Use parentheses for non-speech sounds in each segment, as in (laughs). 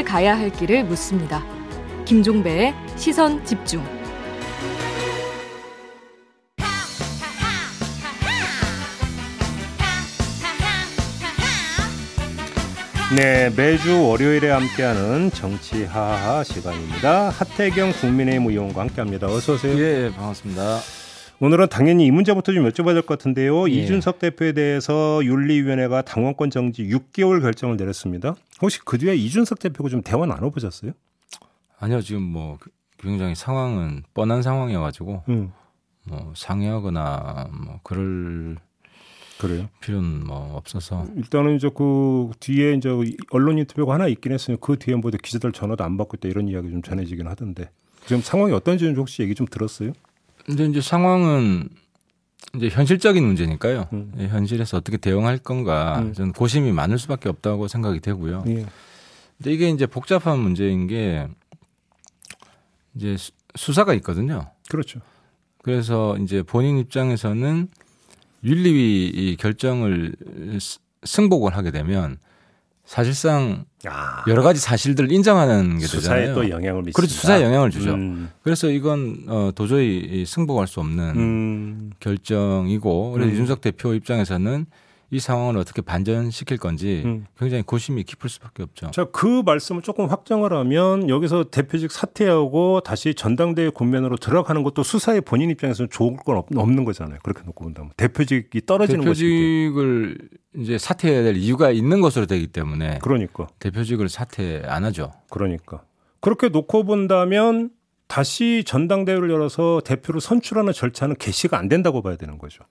함께 가야 할 길을 묻습니다. 김종배의 시선 집중. 네, 매주 월요일에 함께하는 정치 하하 시간입니다. 하태경 국민의힘 의원과 함께합니다. 어서 오세요. 예, 반갑습니다. 오늘은 당연히 이 문제부터 좀 여쭤봐야 될 것 같은데요. 예. 이준석 대표에 대해서 윤리위원회가 당원권 정지 6개월 결정을 내렸습니다. 혹시 그 뒤에 이준석 대표가 좀 대화 나눠보셨어요? 아니요, 지금 뭐 굉장히 상황은 뻔한 상황이어가지고 음, 뭐 상의하거나 뭐 그럴 그래요. 필요는 뭐 없어서 일단은 이제 그 뒤에 이제 언론 인터뷰가 하나 있긴 했어요. 그 뒤에 뭐 기자들 전화도 안 받고 있다 이런 이야기 좀 전해지긴 하던데. 지금 상황이 어떤지는 혹시 얘기 좀 들었어요? 근데 이제 상황은 이제 현실적인 문제니까요. 음. 예, 현실에서 어떻게 대응할 건가 음. 저는 고심이 많을 수밖에 없다고 생각이 되고요. 예. 근데 이게 이제 복잡한 문제인 게 이제 수- 수사가 있거든요. 그렇죠. 그래서 이제 본인 입장에서는 윤리위 이 결정을 스- 승복을 하게 되면 사실상 아, 여러 가지 사실들을 인정하는 게 수사에 되잖아요. 또 영향을 미친다. 그렇죠. 수사에 영향을 주죠. 음, 그래서 이건 어, 도저히 이 승복할 수 없는 음, 결정이고 그래서 음. 이준석 대표 입장에서는 이 상황을 어떻게 반전시킬 건지 음. 굉장히 고심이 깊을 수밖에 없죠. 자, 그 말씀을 조금 확정을 하면 여기서 대표직 사퇴하고 다시 전당대회 국면으로 들어가는 것도 수사에 본인 입장에서는 좋을 건 없, 없는 거잖아요. 그렇게 놓고 본다면 대표직이 떨어지는 것이 대표직을 이제 사퇴해야 될 이유가 있는 것으로 되기 때문에 그러니까 대표직을 사퇴 안 하죠. 그러니까 그렇게 놓고 본다면 다시 전당대회를 열어서 대표를 선출하는 절차는 개시가 안 된다고 봐야 되는 거죠.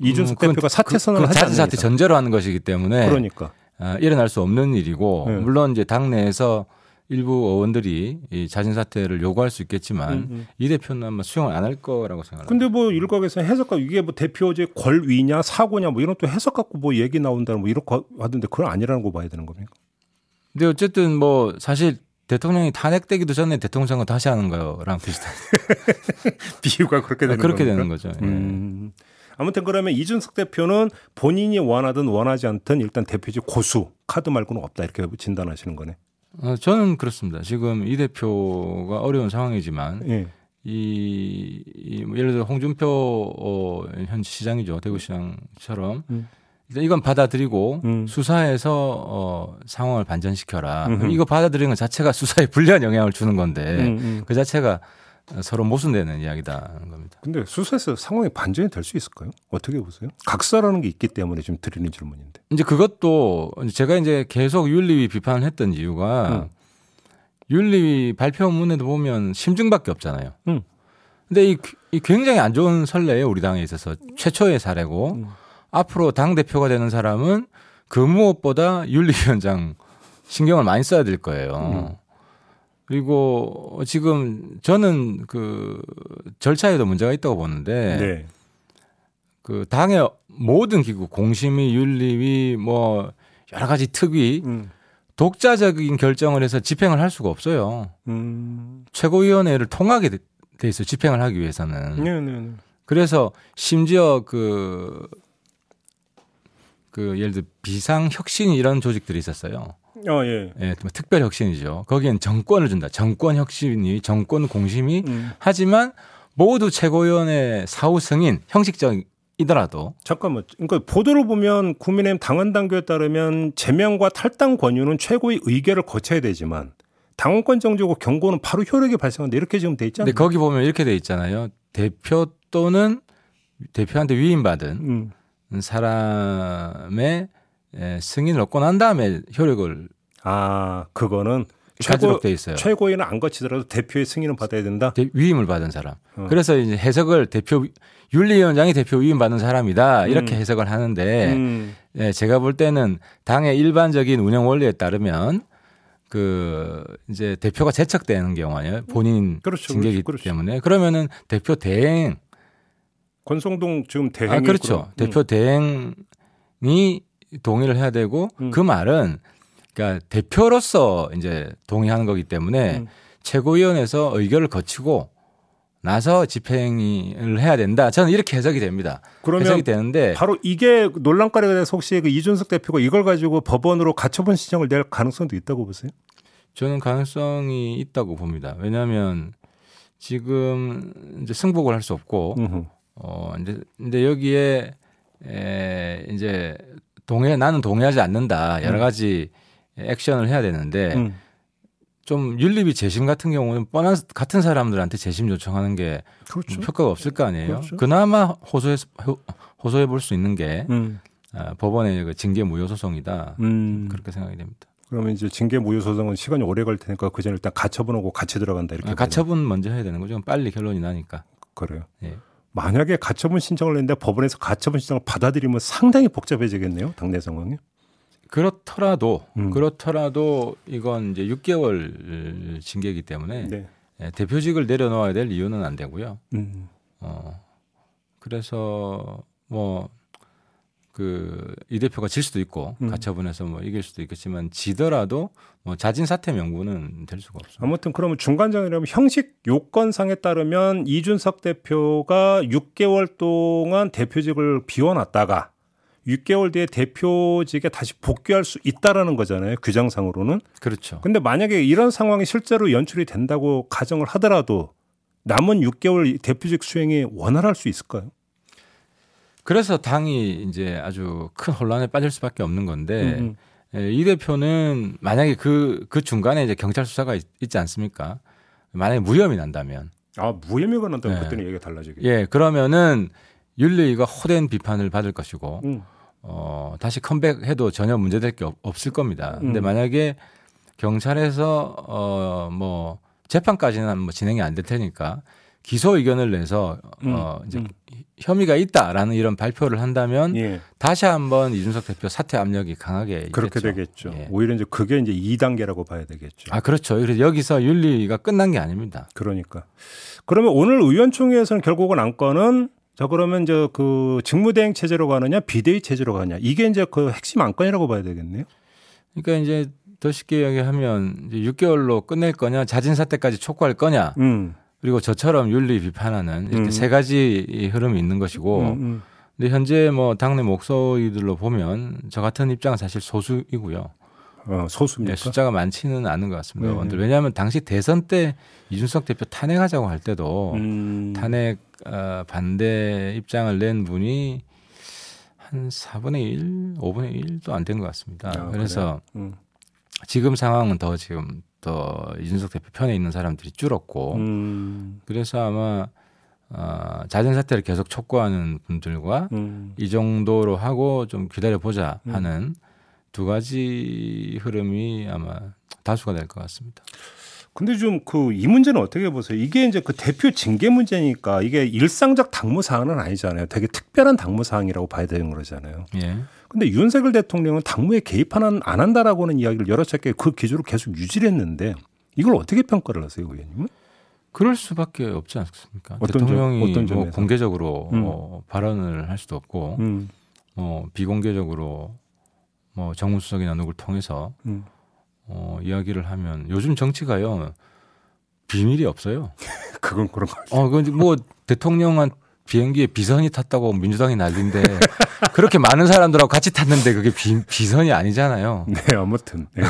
이준석 음, 대표가 사퇴 선언을 그 하지 자진 사퇴 않는 전제로 하는 것이기 때문에 그러니까 아, 일어날 수 없는 일이고 네. 물론 이제 당내에서 일부 의원들이 이 자진 사퇴를 요구할 수 있겠지만 음, 음. 이 대표는 아마 수용을 안 할 거라고 생각합니다. 근데 뭐 일각에서 해석가 이게 뭐 대표제 권위냐 사고냐 뭐 이런 또 해석 갖고 뭐 얘기 나온다는 뭐 이렇게 하던데 그건 아니라는 거 봐야 되는 겁니까? 근데 어쨌든 뭐 사실 대통령이 탄핵되기도 전에 대통령 선거 다시 하는 거랑 비슷한 (laughs) 비유가 그렇게 되는 그렇게 겁니까? 되는 거죠. 예. 음. 아무튼 그러면 이준석 대표는 본인이 원하든 원하지 않든 일단 대표직 고수 카드 말고는 없다 이렇게 진단하시는 거네. 어, 저는 그렇습니다. 지금 이 대표가 어려운 상황이지만 예. 이, 이뭐 예를 들어 홍준표 어, 현 시장이죠 대구시장처럼 음. 일단 이건 받아들이고 음. 수사에서 어, 상황을 반전시켜라. 음흠. 이거 받아들이는 것 자체가 수사에 (laughs) 불리한 영향을 주는 건데 음, 음. 그 자체가 서로 모순되는 이야기다는 겁니다. 근데 수사에서 상황이 반전이 될 수 있을까요? 어떻게 보세요? 각사라는 게 있기 때문에 지금 드리는 질문인데. 이제 그것도 제가 이제 계속 윤리위 비판을 했던 이유가 음. 윤리위 발표문에도 보면 심증밖에 없잖아요. 음. 근데 이, 이 굉장히 안 좋은 선례예요 우리 당에 있어서 최초의 사례고 음. 앞으로 당 대표가 되는 사람은 그 무엇보다 윤리위원장 신경을 많이 써야 될 거예요. 음. 그리고 지금 저는 그 절차에도 문제가 있다고 보는데 네. 그 당의 모든 기구 공심위, 윤리위 뭐 여러 가지 특위 음. 독자적인 결정을 해서 집행을 할 수가 없어요. 음. 최고위원회를 통하게 돼- 돼 있어 요 집행을 하기 위해서는. 네, 네, 네. 그래서 심지어 그, 그 예를 들어 비상혁신 이런 조직들이 있었어요. 어, 예. 예, 뭐 특별 혁신이죠. 거기엔 정권을 준다. 정권 혁신이, 정권 공심이 음. 하지만 모두 최고위원회 사후 승인 형식적 이더라도 잠깐만. 그러니까 보도를 보면 국민의힘 당원 당규에 따르면 제명과 탈당 권유는 최고의 의결을 거쳐야 되지만 당원권 정지고 경고는 바로 효력이 발생한다. 이렇게 지금 돼 있잖아요. 근데 거기 보면 이렇게 돼 있잖아요. 대표 또는 대표한테 위임받은 음. 사람의 에, 승인을 얻고 난 다음에 효력을 아, 그거는 최고 돼 있어요. 최고위는 안 거치더라도 대표의 승인은 받아야 된다. 대- 위임을 받은 사람. 어. 그래서 이제 해석을 대표 윤리위원장이 대표 위임 받은 사람이다 이렇게 음. 해석을 하는데 음. 예, 제가 볼 때는 당의 일반적인 운영 원리에 따르면 그 이제 대표가 제척되는 경우 아니에요. 본인 그렇죠, 징계이기 그렇죠, 그렇죠. 때문에 그러면은 대표 대행 권성동 지금 대행이 아, 그렇죠. 그럼- 대표 대행이 동의를 해야 되고 음. 그 말은 그러니까 대표로서 이제 동의하는 거기 때문에 음. 최고위원회에서 의결을 거치고 나서 집행을 해야 된다. 저는 이렇게 해석이 됩니다. 그러면 해석이 되는데 바로 이게 논란거리가 돼서 혹시 그 이준석 대표가 이걸 가지고 법원으로 가처분 신청을 낼 가능성도 있다고 보세요? 저는 가능성이 있다고 봅니다. 왜냐하면 지금 이제 승복을 할 수 없고 음흠. 어 이제 근데 여기에 에 이제 동의 나는 동의하지 않는다 여러 음. 가지 액션을 해야 되는데 음. 좀 윤리비 재심 같은 경우는 뻔한 같은 사람들한테 재심 요청하는 게 그렇죠. 효과가 없을 거 아니에요. 그렇죠. 그나마 호소해 호소해 볼 수 있는 게 음. 아, 법원의 그 징계 무효 소송이다. 음. 그렇게 생각이 됩니다. 그러면 이제 징계 무효 소송은 시간이 오래 걸 테니까 그 전에 일단 가처분하고 같이 들어간다 이렇게 아, 가처분 먼저 해야 되는 거죠. 빨리 결론이 나니까. 그래요. 예. 만약에 가처분 신청을 했는데 법원에서 가처분 신청을 받아들이면 상당히 복잡해지겠네요. 당내 상황이. 그렇더라도 음. 그렇더라도 이건 이제 6개월 징계이기 때문에 네. 예, 대표직을 내려놓아야 될 이유는 안 되고요. 음. 어 그래서 뭐 그 이 대표가 질 수도 있고 음. 가처분해서 뭐 이길 수도 있겠지만 지더라도 뭐 자진 사퇴 명분은 될 수가 없습니다. 아무튼 그러면 중간장이라면 형식 요건상에 따르면 이준석 대표가 6개월 동안 대표직을 비워놨다가 6개월 뒤에 대표직에 다시 복귀할 수 있다라는 거잖아요. 규정상으로는. 그렇죠. 근데 만약에 이런 상황이 실제로 연출이 된다고 가정을 하더라도 남은 6개월 대표직 수행이 원활할 수 있을까요? 그래서 당이 이제 아주 큰 혼란에 빠질 수밖에 없는 건데 음, 예, 이 대표는 만약에 그, 그 중간에 이제 경찰 수사가 있, 지 않습니까? 만약에 무혐의 난다면. 아 무혐의가 난다면 네. 그때는 얘기가 달라지겠죠. 예, 그러면은 윤리위가 호된 비판을 받을 것이고, 음. 어, 다시 컴백해도 전혀 문제될 게 없, 없을 겁니다. 근데 음. 만약에 경찰에서, 어, 뭐, 재판까지는 뭐 진행이 안 될 테니까 기소 의견을 내서, 어, 음, 이제 음. 혐의가 있다라는 이런 발표를 한다면 예. 다시 한번 이준석 대표 사퇴 압력이 강하게 그렇게 있겠죠. 되겠죠. 예. 오히려 이제 그게 이제 2단계라고 봐야 되겠죠. 아, 그렇죠. 그래서 여기서 윤리가 끝난 게 아닙니다. 그러니까. 그러면 오늘 의원총회에서는 결국은 안건은 자 그러면 이제 그 직무대행 체제로 가느냐 비대위 체제로 가느냐 이게 이제 그 핵심 안건이라고 봐야 되겠네요. 그러니까 이제 더 쉽게 이야기하면 이제 6개월로 끝낼 거냐, 자진 사퇴까지 촉구할 거냐, 음. 그리고 저처럼 윤리 비판하는 이렇게 음. 세 가지 이 흐름이 있는 것이고, 음, 음. 근데 현재 뭐 당내 목소리들로 보면 저 같은 입장은 사실 소수이고요. 어, 소수입니까? 예, 숫자가 많지는 않은 것 같습니다. 네. 의원들. 왜냐하면 당시 대선 때 이준석 대표 탄핵하자고 할 때도 음. 탄핵 어, 반대 입장을 낸 분이 한 4분의 1, 5분의 1도 안 된 것 같습니다. 아, 그래서 음. 지금 상황은 더 지금 더 이준석 대표 편에 있는 사람들이 줄었고 음. 그래서 아마 어, 자진 사퇴를 계속 촉구하는 분들과 음. 이 정도로 하고 좀 기다려 보자 음. 하는 두 가지 흐름이 아마 다수가 될 것 같습니다. 근데 좀 그 이 문제는 어떻게 보세요? 이게 이제 그 대표 징계 문제니까 이게 일상적 당무 사항은 아니잖아요. 되게 특별한 당무 사항이라고 봐야 되는 거잖아요. 예. 근데 윤석열 대통령은 당무에 개입하는 안 한다라고는 이야기를 여러 차례 그 기조를 계속 유지를 했는데 이걸 어떻게 평가를 하세요, 의원님은? 그럴 수밖에 없지 않습니까? 어떤 점- 대통령이 어떤 뭐? 공개적으로 음. 뭐 발언을 할 수도 없고 음. 뭐 비공개적으로 뭐 정무수석이나 누구를 통해서 음. 어, 이야기를 하면 요즘 정치가요 비밀이 없어요. (laughs) 그건 그런 거. 어, 그뭐 대통령한 비행기에 비선이 탔다고 민주당이 난리인데 (laughs) 그렇게 많은 사람들하고 같이 탔는데 그게 비, 비선이 아니잖아요. (laughs) 네, 아무튼. 네.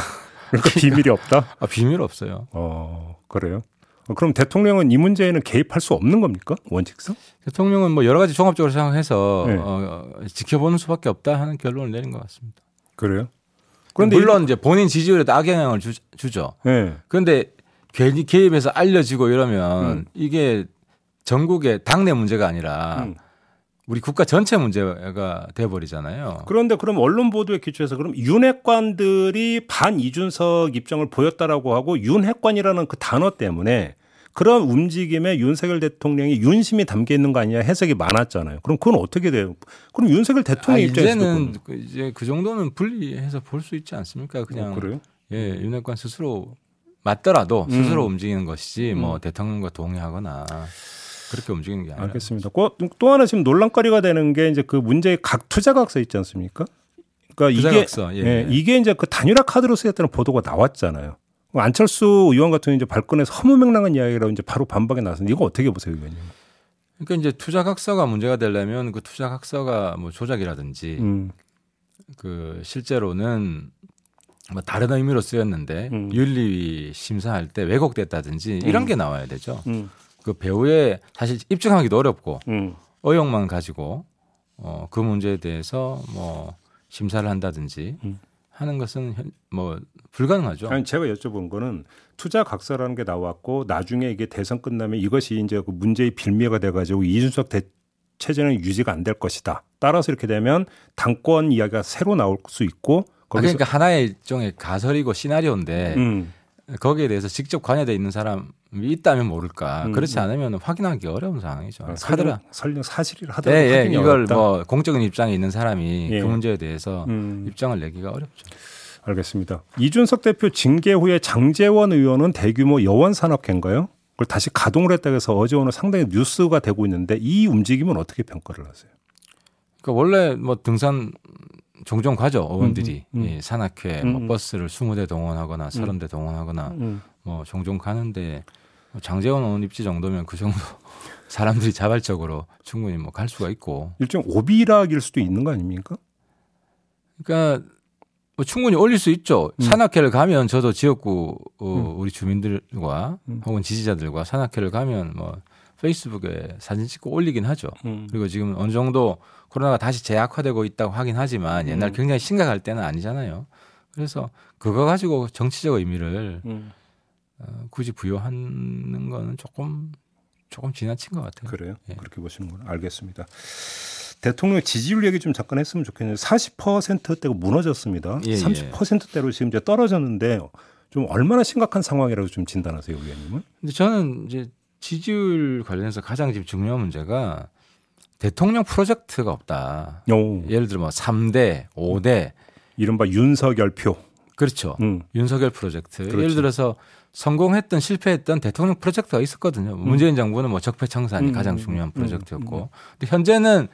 그러니까 비밀이 없다. 아, 비밀 없어요. 어, 그래요. 어, 그럼 대통령은 이 문제에는 개입할 수 없는 겁니까? 원칙상? 대통령은 뭐 여러 가지 종합적으로 생각해서 네. 어, 어, 지켜보는 수밖에 없다 하는 결론을 내린 것 같습니다. 그래요? 물론 이제 본인 지지율에도 악영향을 주. 이, 네. 그런데 괜히 개입해서 알려지고 이러면 음. 이게 전국의 당내 문제가 아니라 음. 우리 국가 전체 문제가 돼버리잖아요. 그런데 그럼 언론 보도에 기초해서 그럼 윤핵관들이 반 이준석 입장을 보였다라고 하고 윤핵관이라는 그 단어 때문에 그런 움직임에 윤석열 대통령이 윤심이 담겨 있는 거 아니냐 해석이 많았잖아요. 그럼 그건 어떻게 돼요? 그럼 윤석열 아, 대통령 입장에서도 이제는 그건- 그 이제 그 정도는 분리해서 볼 수 있지 않습니까? 그냥 어, 그래요? 예, 윤핵관 스스로 맞더라도 음. 스스로 움직이는 것이지 뭐 음. 대통령과 동의하거나 그렇게 움직이는 게 아니라. 알겠습니다. 그- 또 하나 지금 논란거리가 되는 게 이제 그 문제의 각 투자각서 있지 않습니까? 그러니까 이게 투자각서, 예, 예, 예. 이게 이제 그 단일화 카드로 쓰였다는 보도가 나왔잖아요. 안철수 의원 같은 이제 발권해서 허무맹랑한 이야기라고 이제 바로 반박에 나섰는데 이거 어떻게 보세요, 의원님? 그러니까 이제 투자 각서가 문제가 되려면 그 투자 각서가 뭐 조작이라든지 음, 그 실제로는 뭐 다른 의미로 쓰였는데 음. 윤리 심사할 때 왜곡됐다든지 이런 음. 게 나와야 되죠. 음, 그 배우의 사실 입증하기도 어렵고 음. 의혹만 가지고 어, 그 문제에 대해서 뭐 심사를 한다든지 음. 하는 것은 현, 뭐 불가능하죠. 아니 제가 여쭤본 거는 투자 각서라는 게 나왔고 나중에 이게 대선 끝나면 이것이 이제 그 문제의 빌미가 돼가지고 이준석 대 체제는 유지가 안 될 것이다. 따라서 이렇게 되면 당권 이야기가 새로 나올 수 있고 아, 거기서 그러니까 하나의 일종의 가설이고 시나리오인데 음, 거기에 대해서 직접 관여돼 있는 사람이 있다면 모를까. 음, 그렇지 음. 않으면 확인하기 어려운 상황이죠. 아, 카드라. 설령, 사실이라 예, 하더라도 예, 확인이 이걸 어렵다. 뭐 공적인 입장에 있는 사람이 예. 그 문제에 대해서 음, 입장을 내기가 어렵죠. 알겠습니다. 이준석 대표 징계 후에 장재원 의원은 대규모 여원 산업계인가요? 그걸 다시 가동을 했다고 해서 어제 오늘 상당히 뉴스가 되고 있는데 이 움직임은 어떻게 평가를 하세요? 그러니까 원래 뭐 등산 종종 가죠 어원들이 음, 음. 예, 산악회 음, 뭐 음. 버스를 20대 동원하거나 30대 동원하거나 음, 뭐 종종 가는데 뭐 장재원 의원 입지 정도면 그 정도 (laughs) 사람들이 자발적으로 충분히 뭐 갈 수가 있고 일종 오비락일 수도 있는 거 아닙니까? 그러니까 뭐 충분히 올릴 수 있죠. 음. 산악회를 가면 저도 지역구 어, 음. 우리 주민들과 음. 혹은 지지자들과 산악회를 가면 뭐 페이스북에 사진 찍고 올리긴 하죠. 음. 그리고 지금 어느 정도 코로나가 다시 재약화되고 있다고 하긴 하지만 옛날 음. 굉장히 심각할 때는 아니잖아요. 그래서 그거 가지고 정치적 의미를 음, 어, 굳이 부여하는 거는 조금 조금 지나친 것 같아요. 그래요? 예. 그렇게 보시는구나. 알겠습니다. 대통령 지지율 얘기 좀 잠깐 했으면 좋겠는데 40%대가 무너졌습니다. 예, 예. 30%대로 지금 이제 떨어졌는데 좀 얼마나 심각한 상황이라고 좀 진단하세요, 의원님은? 근데 저는 이제 지지율 관련해서 가장 지금 중요한 문제가 대통령 프로젝트가 없다. 오, 예를 들어 뭐 3대, 5대 이른바 윤석열표. 그렇죠. 음, 윤석열 프로젝트. 그렇죠. 예를 들어서 성공했던 실패했던 대통령 프로젝트가 있었거든요. 문재인 정부는 뭐 적폐 청산이 음, 가장 음, 중요한 음, 프로젝트였고. 근데 현재는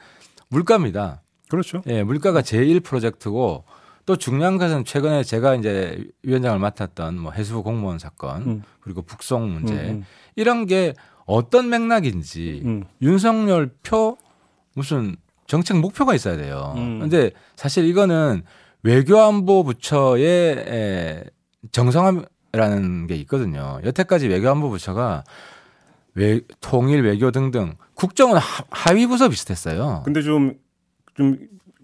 물가입니다. 그렇죠. 예, 물가가 제1 프로젝트고 또 중요한 것은 최근에 제가 이제 위원장을 맡았던 뭐 해수 공무원 사건 음. 그리고 북송 문제 음, 이런 게 어떤 맥락인지 음, 윤석열 표 무슨 정책 목표가 있어야 돼요. 음. 근데 사실 이거는 외교안보 부처의 에, 정상화 라는 게 있거든요. 여태까지 외교안보 부처가 외, 통일 외교 등등 국정은 하, 하위 부서 비슷했어요. 근데 좀, 좀,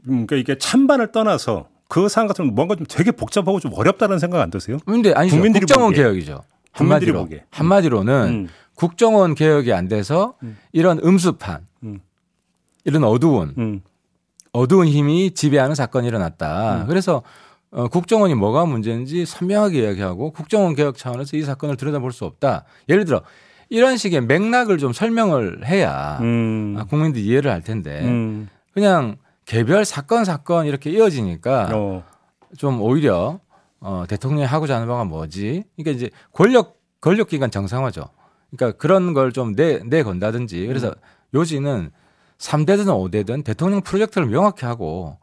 그러니까 이게 찬반을 떠나서 그 상황 같은 뭔가 좀 되게 복잡하고 좀 어렵다는 생각 안 드세요? 근데 아니죠. 국민들이 국정원 보기에. 개혁이죠. 한마디로 보기에. 한마디로는 음, 국정원 개혁이 안 돼서 음. 이런 음습한 음. 이런 어두운 음, 어두운 힘이 지배하는 사건이 일어났다. 음. 그래서 어, 국정원이 뭐가 문제인지 선명하게 이야기하고 국정원 개혁 차원에서 이 사건을 들여다볼 수 없다. 예를 들어 이런 식의 맥락을 좀 설명을 해야 음, 아, 국민들이 이해를 할 텐데 음, 그냥 개별 사건 사건 이렇게 이어지니까 어, 좀 오히려 어, 대통령이 하고자 하는 바가 뭐지? 그러니까 이제 권력 권력 기관 정상화죠. 그러니까 그런 걸 좀 내 내 건다든지 그래서 요지는 3대든 5대든 대통령 프로젝트를 명확히 하고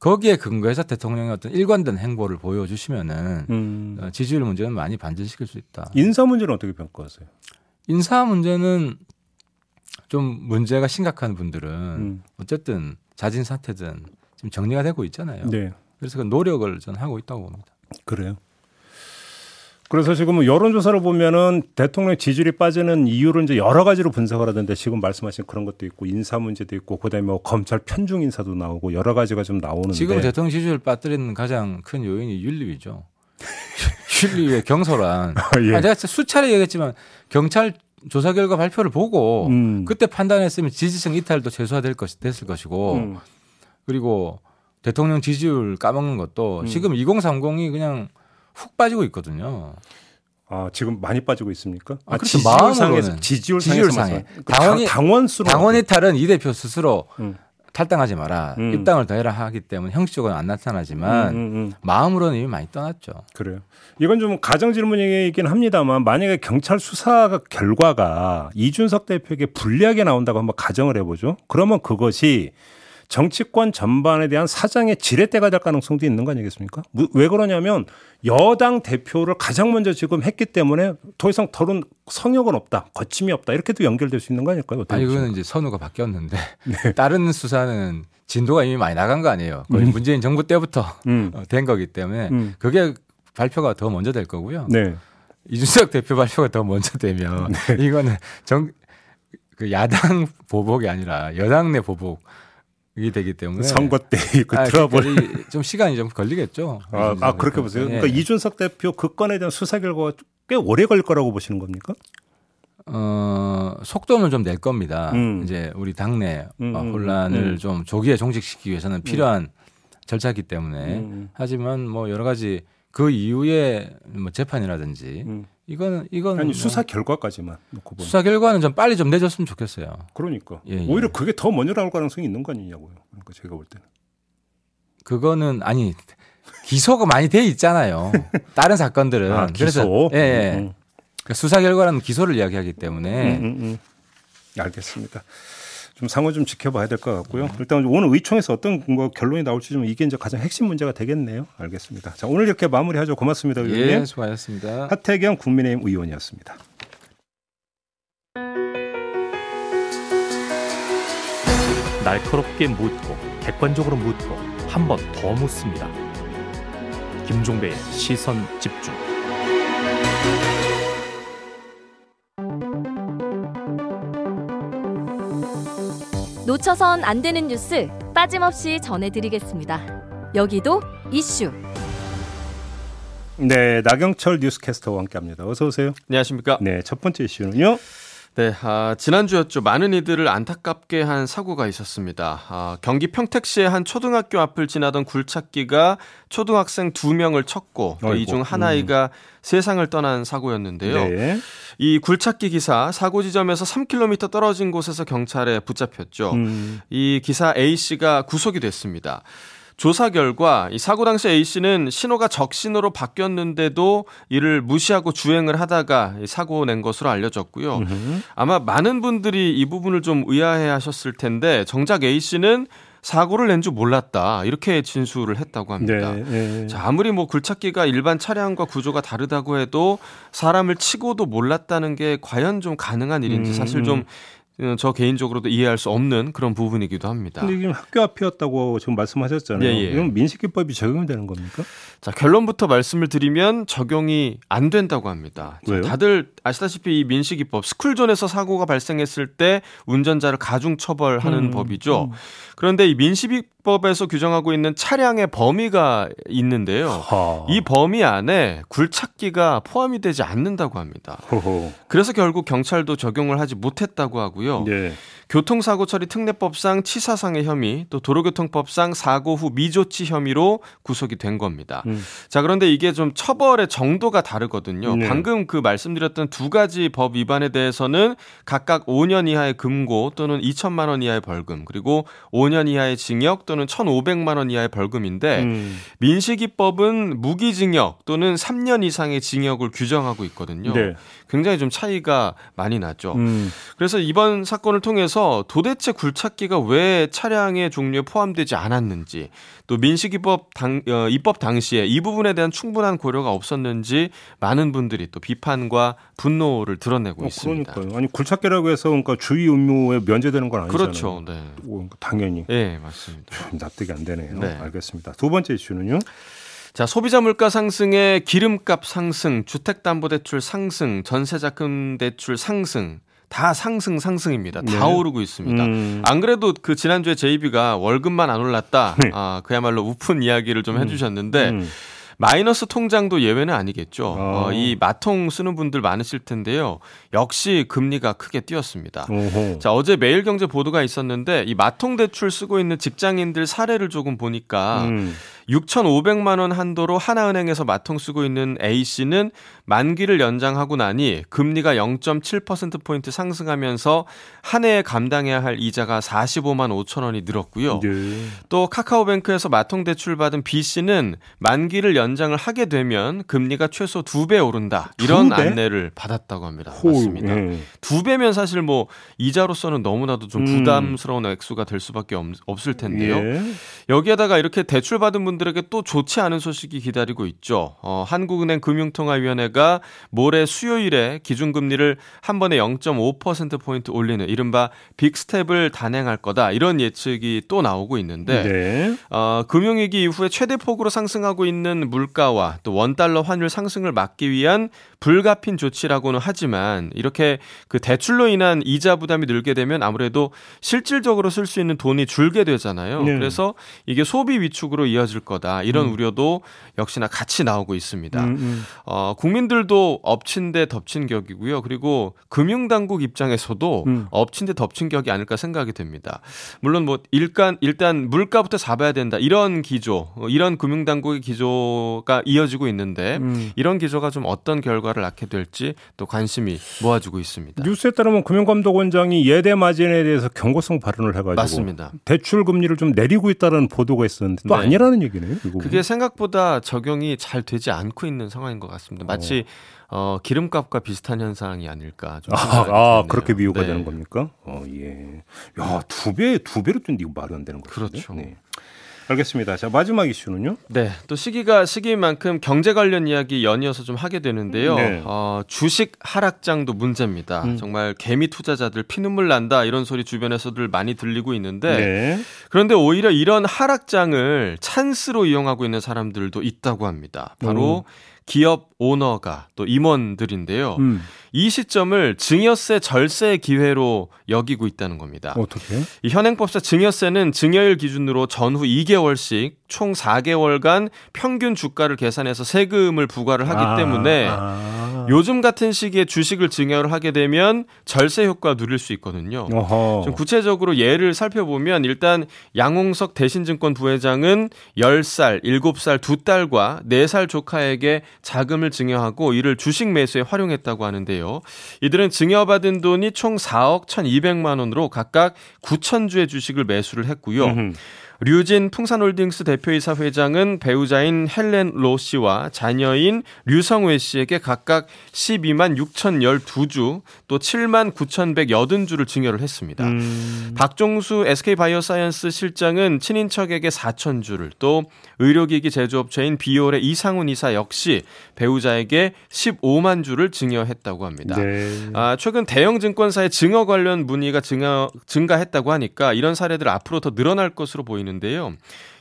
거기에 근거해서 대통령의 어떤 일관된 행보를 보여주시면은 음. 어, 지지율 문제는 많이 반전시킬 수 있다. 인사 문제는 어떻게 평가하세요? 인사 문제는 좀 문제가 심각한 분들은 음. 어쨌든 자진 사퇴든 지금 정리가 되고 있잖아요. 네, 그래서 그 노력을 저는 하고 있다고 봅니다. 그래요. 그래서 지금 여론조사를 보면은 대통령 지지율이 빠지는 이유를 이제 여러 가지로 분석을 하던데 지금 말씀하신 그런 것도 있고 인사 문제도 있고 그다음에 뭐 검찰 편중 인사도 나오고 여러 가지가 좀 나오는데 지금 대통령 지지율 빠뜨리는 가장 큰 요인이 윤리위죠. (laughs) 윤리위의 경솔한. 예. 아, 제가 수차례 얘기했지만 경찰 조사 결과 발표를 보고 음. 그때 판단했으면 지지층 이탈도 최소화될 것 됐을 것이고 음. 그리고 대통령 지지율 까먹는 것도 음. 지금 2030이 그냥 훅 빠지고 있거든요. 아 지금 많이 빠지고 있습니까? 아, 그렇죠. 지지율 마음으로는. 상에서 지지율 지지율 상에. 당원이- 당- 당원 수로 당원 이탈은 이 대표 스스로 음. 탈당하지 마라. 음. 입당을 더해라 하기 때문에 형식적으로 안 나타나지만 음, 음, 음. 마음으로는 이미 많이 떠났죠. 그래요. 이건 좀 가정 질문이긴 합니다만 만약에 경찰 수사 결과가 이준석 대표에게 불리하게 나온다고 한번 가정을 해보죠. 그러면 그것이 정치권 전반에 대한 사장의 지렛대가 될 가능성도 있는 거 아니겠습니까? 무- 왜 그러냐면 여당 대표를 가장 먼저 지금 했기 때문에 더 이상 더는 성역은 없다, 거침이 없다 이렇게도 연결될 수 있는 거 아닐까요? 아니? 그거는 이제 선우가 바뀌었는데 (laughs) 네. 다른 수사는 진도가 이미 많이 나간 거 아니에요. 거의 문재인 정부 때부터 음, 어, (laughs) 된 거기 때문에 음. 그게 발표가 더 먼저 될 거고요. 네. 이준석 대표 발표가 더 먼저 되면 (laughs) 네. 이거는 정 그 야당 보복이 아니라 여당 내 보복 이 되기 때문에 선거 때 그 아, 트러블. 좀 시간이 좀 걸리겠죠. 아, 아 그렇게 대표. 보세요. 예. 그러니까 이준석 대표 그 건에 대한 수사 결과가 꽤 오래 걸릴 거라고 보시는 겁니까? 어, 속도는 좀 낼 겁니다. 음. 이제 우리 당내 음, 어, 음, 혼란을 음. 좀 조기에 종식시키기 위해서는 필요한 절차이기 때문에 음. 하지만 뭐 여러 가지 그 이후에 뭐 재판이라든지 음. 이거는 이거는 아니 뭐 수사 결과까지만 놓고 보면. 수사 결과는 좀 빨리 좀 내줬으면 좋겠어요. 그러니까 예, 예. 오히려 그게 더 먼저 나올 가능성이 있는 거 아니냐고요. 그러니까 제가 볼 때는. 그거는 아니 기소가 많이 돼 있잖아요. 다른 사건들은 아, 기소. 예, 예. 음, 그러니까 수사 결과는 기소를 이야기하기 때문에 음, 음, 음. 알겠습니다. 좀 상호 좀 지켜봐야 될 것 같고요. 일단 오늘 의총에서 어떤 뭐 결론이 나올지 좀 이게 이제 가장 핵심 문제가 되겠네요. 알겠습니다. 자 오늘 이렇게 마무리하죠. 고맙습니다, 의원님. 예, 수고하셨습니다. 하태경 국민의힘 의원이었습니다. 날카롭게 묻고 객관적으로 묻고 한 번 더 묻습니다. 김종배의 시선 집중. 놓쳐선 안 되는 뉴스 빠짐없이 전해드리겠습니다. 여기도 이슈. 네, 나경철 뉴스캐스터와 함께합니다. 어서 오세요. 안녕하십니까. 네, 첫 번째 이슈는요. 네, 아, 지난주였죠. 많은 이들을 안타깝게 한 사고가 있었습니다. 아, 경기 평택시의 한 초등학교 앞을 지나던 굴착기가 초등학생 두 명을 쳤고 이 중 한 아이가 세상을 떠난 사고였는데요. 네. 이 굴착기 기사 사고 지점에서 3km 떨어진 곳에서 경찰에 붙잡혔죠. 음, 이 기사 A 씨가 구속이 됐습니다. 조사 결과 이 사고 당시 A 씨는 신호가 적신호로 바뀌었는데도 이를 무시하고 주행을 하다가 이 사고 낸 것으로 알려졌고요. 아마 많은 분들이 이 부분을 좀 의아해 하셨을 텐데 정작 A 씨는 사고를 낸 줄 몰랐다. 이렇게 진술을 했다고 합니다. 네, 네. 자, 아무리 뭐 굴착기가 일반 차량과 구조가 다르다고 해도 사람을 치고도 몰랐다는 게 과연 좀 가능한 일인지 음, 사실 좀 저 개인적으로도 이해할 수 없는 그런 부분이기도 합니다. 근데 지금 학교 앞이었다고 지금 말씀하셨잖아요. 예, 예. 이건 민식기법이 적용이 되는 겁니까? 자, 결론부터 말씀을 드리면 적용이 안 된다고 합니다. 자, 왜요? 다들 아시다시피 이 민식이법 스쿨존에서 사고가 발생했을 때 운전자를 가중 처벌하는 음, 법이죠. 그런데 이 민식이법에서 규정하고 있는 차량의 범위가 있는데요. 하. 이 범위 안에 굴착기가 포함이 되지 않는다고 합니다. 호호. 그래서 결국 경찰도 적용을 하지 못했다고 하고요. 네. 교통사고 처리 특례법상 치사상해 혐의, 또 도로교통법상 사고 후 미조치 혐의로 구속이 된 겁니다. 음. 자, 그런데 이게 좀 처벌의 정도가 다르거든요. 네. 방금 그 말씀드렸던 두 가지 법 위반에 대해서는 각각 5년 이하의 금고 또는 2천만 원 이하의 벌금, 그리고 5년 이하의 징역 또는 1,500만 원 이하의 벌금인데 음. 민식이법은 무기징역 또는 3년 이상의 징역을 규정하고 있거든요. 네. 굉장히 좀 차이가 많이 나죠. 음. 그래서 이번 사건을 통해서 도대체 굴착기가 왜 차량의 종류에 포함되지 않았는지 또 민식이법 당, 어, 입법 당시에 이 부분에 대한 충분한 고려가 없었는지 많은 분들이 또 비판과 분노를 드러내고 어, 있습니다. 그러니까요. 아니 굴착기라고 해서 그러니까 주의 의무에 면제되는 건 아니잖아요. 그렇죠. 네. 오, 당연히 예, 맞습니다. 좀 납득이 안 되네요. 네. 알겠습니다. 두 번째 이슈는요. 자, 소비자 물가 상승에 기름값 상승, 주택담보대출 상승, 전세자금 대출 상승 다 상승 상승입니다. 다 네. 오르고 있습니다. 음. 안 그래도 그 지난주에 제이비가 월급만 안 올랐다. 네. 아, 그야말로 우픈 이야기를 좀 해주셨는데 음. 마이너스 통장도 예외는 아니겠죠. 아. 어, 이 마통 쓰는 분들 많으실 텐데요. 역시 금리가 크게 뛰었습니다. 오호. 자, 어제 매일경제 보도가 있었는데 이 마통 대출 쓰고 있는 직장인들 사례를 조금 보니까 음. 6,500만 원 한도로 하나은행에서 마통 쓰고 있는 A 씨는 만기를 연장하고 나니 금리가 0.7% 포인트 상승하면서 한 해에 감당해야 할 이자가 45만 5천 원이 늘었고요. 네. 또 카카오뱅크에서 마통 대출 받은 B 씨는 만기를 연장을 하게 되면 금리가 최소 두배 오른다. 이런 두 배? 안내를 받았다고 합니다. 호, 맞습니다. 예. 두 배면 사실 뭐 이자로서는 너무나도 좀 음. 부담스러운 액수가 될 수밖에 없, 없을 텐데요. 예. 여기에다가 이렇게 대출 받은 분들 에게 또 좋지 않은 소식이 기다리고 있죠. 어, 한국은행 금융통화위원회가 모레 수요일에 기준금리를 한 번에 0.5% 포인트 올리는 이른바 빅스텝을 단행할 거다 이런 예측이 또 나오고 있는데 네. 어, 금융위기 이후에 최대폭으로 상승하고 있는 물가와 또 원달러 환율 상승을 막기 위한 불가핀 조치라고는 하지만 이렇게 그 대출로 인한 이자 부담이 늘게 되면 아무래도 실질적으로 쓸 수 있는 돈이 줄게 되잖아요. 네. 그래서 이게 소비 위축으로 이어질 거다. 이런 음. 우려도 역시나 같이 나오고 있습니다. 음, 음. 어, 국민들도 엎친 데 덮친 격이고요. 그리고 금융당국 입장에서도 음. 엎친 데 덮친 격이 아닐까 생각이 됩니다. 물론 뭐 일단 일단 물가부터 잡아야 된다 이런 기조, 어, 이런 금융당국의 기조가 이어지고 있는데 음. 이런 기조가 좀 어떤 결과를 낳게 될지 또 관심이 모아지고 있습니다. 뉴스에 따르면 금융감독원장이 예대 마진에 대해서 경고성 발언을 해가지고 맞습니다. 대출 금리를 좀 내리고 있다는 보도가 있었는데 또 네. 아니라는 얘기네요. 이거 그게 생각보다 적용이 잘 되지 않고 있는 상황인 것 같습니다. 마치 어, 기름값과 비슷한 현상이 아닐까 좀 아, 아. 그렇게 비유가 네. 되는 겁니까? 어, 예. 야, 두 배, 두 배로 뛴 이거 말이 안 되는 거죠. 그렇죠. 네. 알겠습니다. 자, 마지막 이슈는요? 네, 또 시기가 시기인 만큼 경제 관련 이야기 연이어서 좀 하게 되는데요. 네. 어, 주식 하락장도 문제입니다. 음. 정말 개미 투자자들 피눈물 난다 이런 소리 주변에서들 많이 들리고 있는데 네. 그런데 오히려 이런 하락장을 찬스로 이용하고 있는 사람들도 있다고 합니다. 바로 기업 오너가 또 임원들인데요. 음, 이 시점을 증여세 절세 기회로 여기고 있다는 겁니다. 어떻게? 이 현행법상 증여세는 증여일 기준으로 전후 2개월씩 총 4개월간 평균 주가를 계산해서 세금을 부과를 하기 아, 때문에 아. 요즘 같은 시기에 주식을 증여를 하게 되면 절세 효과 누릴 수 있거든요. 어허. 좀 구체적으로 예를 살펴보면 일단 양홍석 대신증권 부회장은 10살, 7살 두 딸과 4살 조카에게 자금을 증여하고 이를 주식 매수에 활용했다고 하는데요. 이들은 증여받은 돈이 총 4억 1,200만 원으로 각각 9천주의 주식을 매수를 했고요. 음흠. 류진 풍산홀딩스 대표이사 회장은 배우자인 헬렌 로 씨와 자녀인 류성회 씨에게 각각 12만 6,012주 또 7만 9,180주를 증여를 했습니다. 음. 박종수 SK바이오사이언스 실장은 친인척에게 4천 주를 또 의료기기 제조업체인 비올의 이상훈 이사 역시 배우자에게 15만 주를 증여했다고 합니다. 네. 아, 최근 대형 증권사의 증여 관련 문의가 증여, 증가했다고 하니까 이런 사례들 앞으로 더 늘어날 것으로 보 이는데요.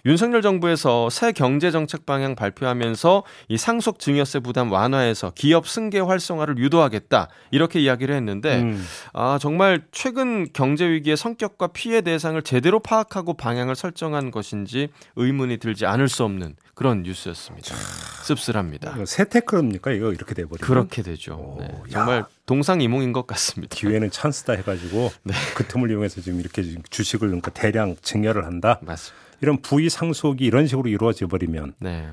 윤석열 정부에서 새 경제 정책 방향 발표하면서 이 상속 증여세 부담 완화해서 기업 승계 활성화를 유도하겠다 이렇게 이야기를 했는데 음. 아 정말 최근 경제 위기의 성격과 피해 대상을 제대로 파악하고 방향을 설정한 것인지 의문이 들지 않을 수 없는 그런 뉴스였습니다. 씁쓸합니다. 새 태클입니까? 이거 이렇게 돼버리면 그렇게 되죠. 오, 네, 야. 정말 동상이몽인 것 같습니다. 기회는 찬스다 해가지고 (laughs) 네. 그 틈을 이용해서 지금 이렇게 주식을 그러니까 대량 증여를 한다. 맞습니다. 이런 부의 상속이 이런 식으로 이루어져 버리면 네,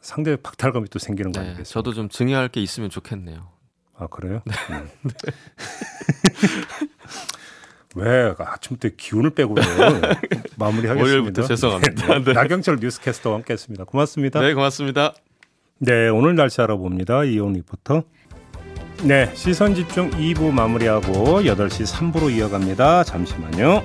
상대 박탈감이 또 생기는 거 네, 아니겠어요? 저도 좀 증여할 게 있으면 좋겠네요. 아 그래요? 네. 음. (laughs) 왜 아침부터 기운을 빼고 마무리하겠습니다. 월요일부터 죄송합니다. 네. 나경철 뉴스캐스터와 함께했습니다. 고맙습니다. 네, 고맙습니다. 네, 오늘 날씨 알아봅니다. 이온 리포터. 네, 시선 집중 2부 마무리하고 8시 3부로 이어갑니다. 잠시만요.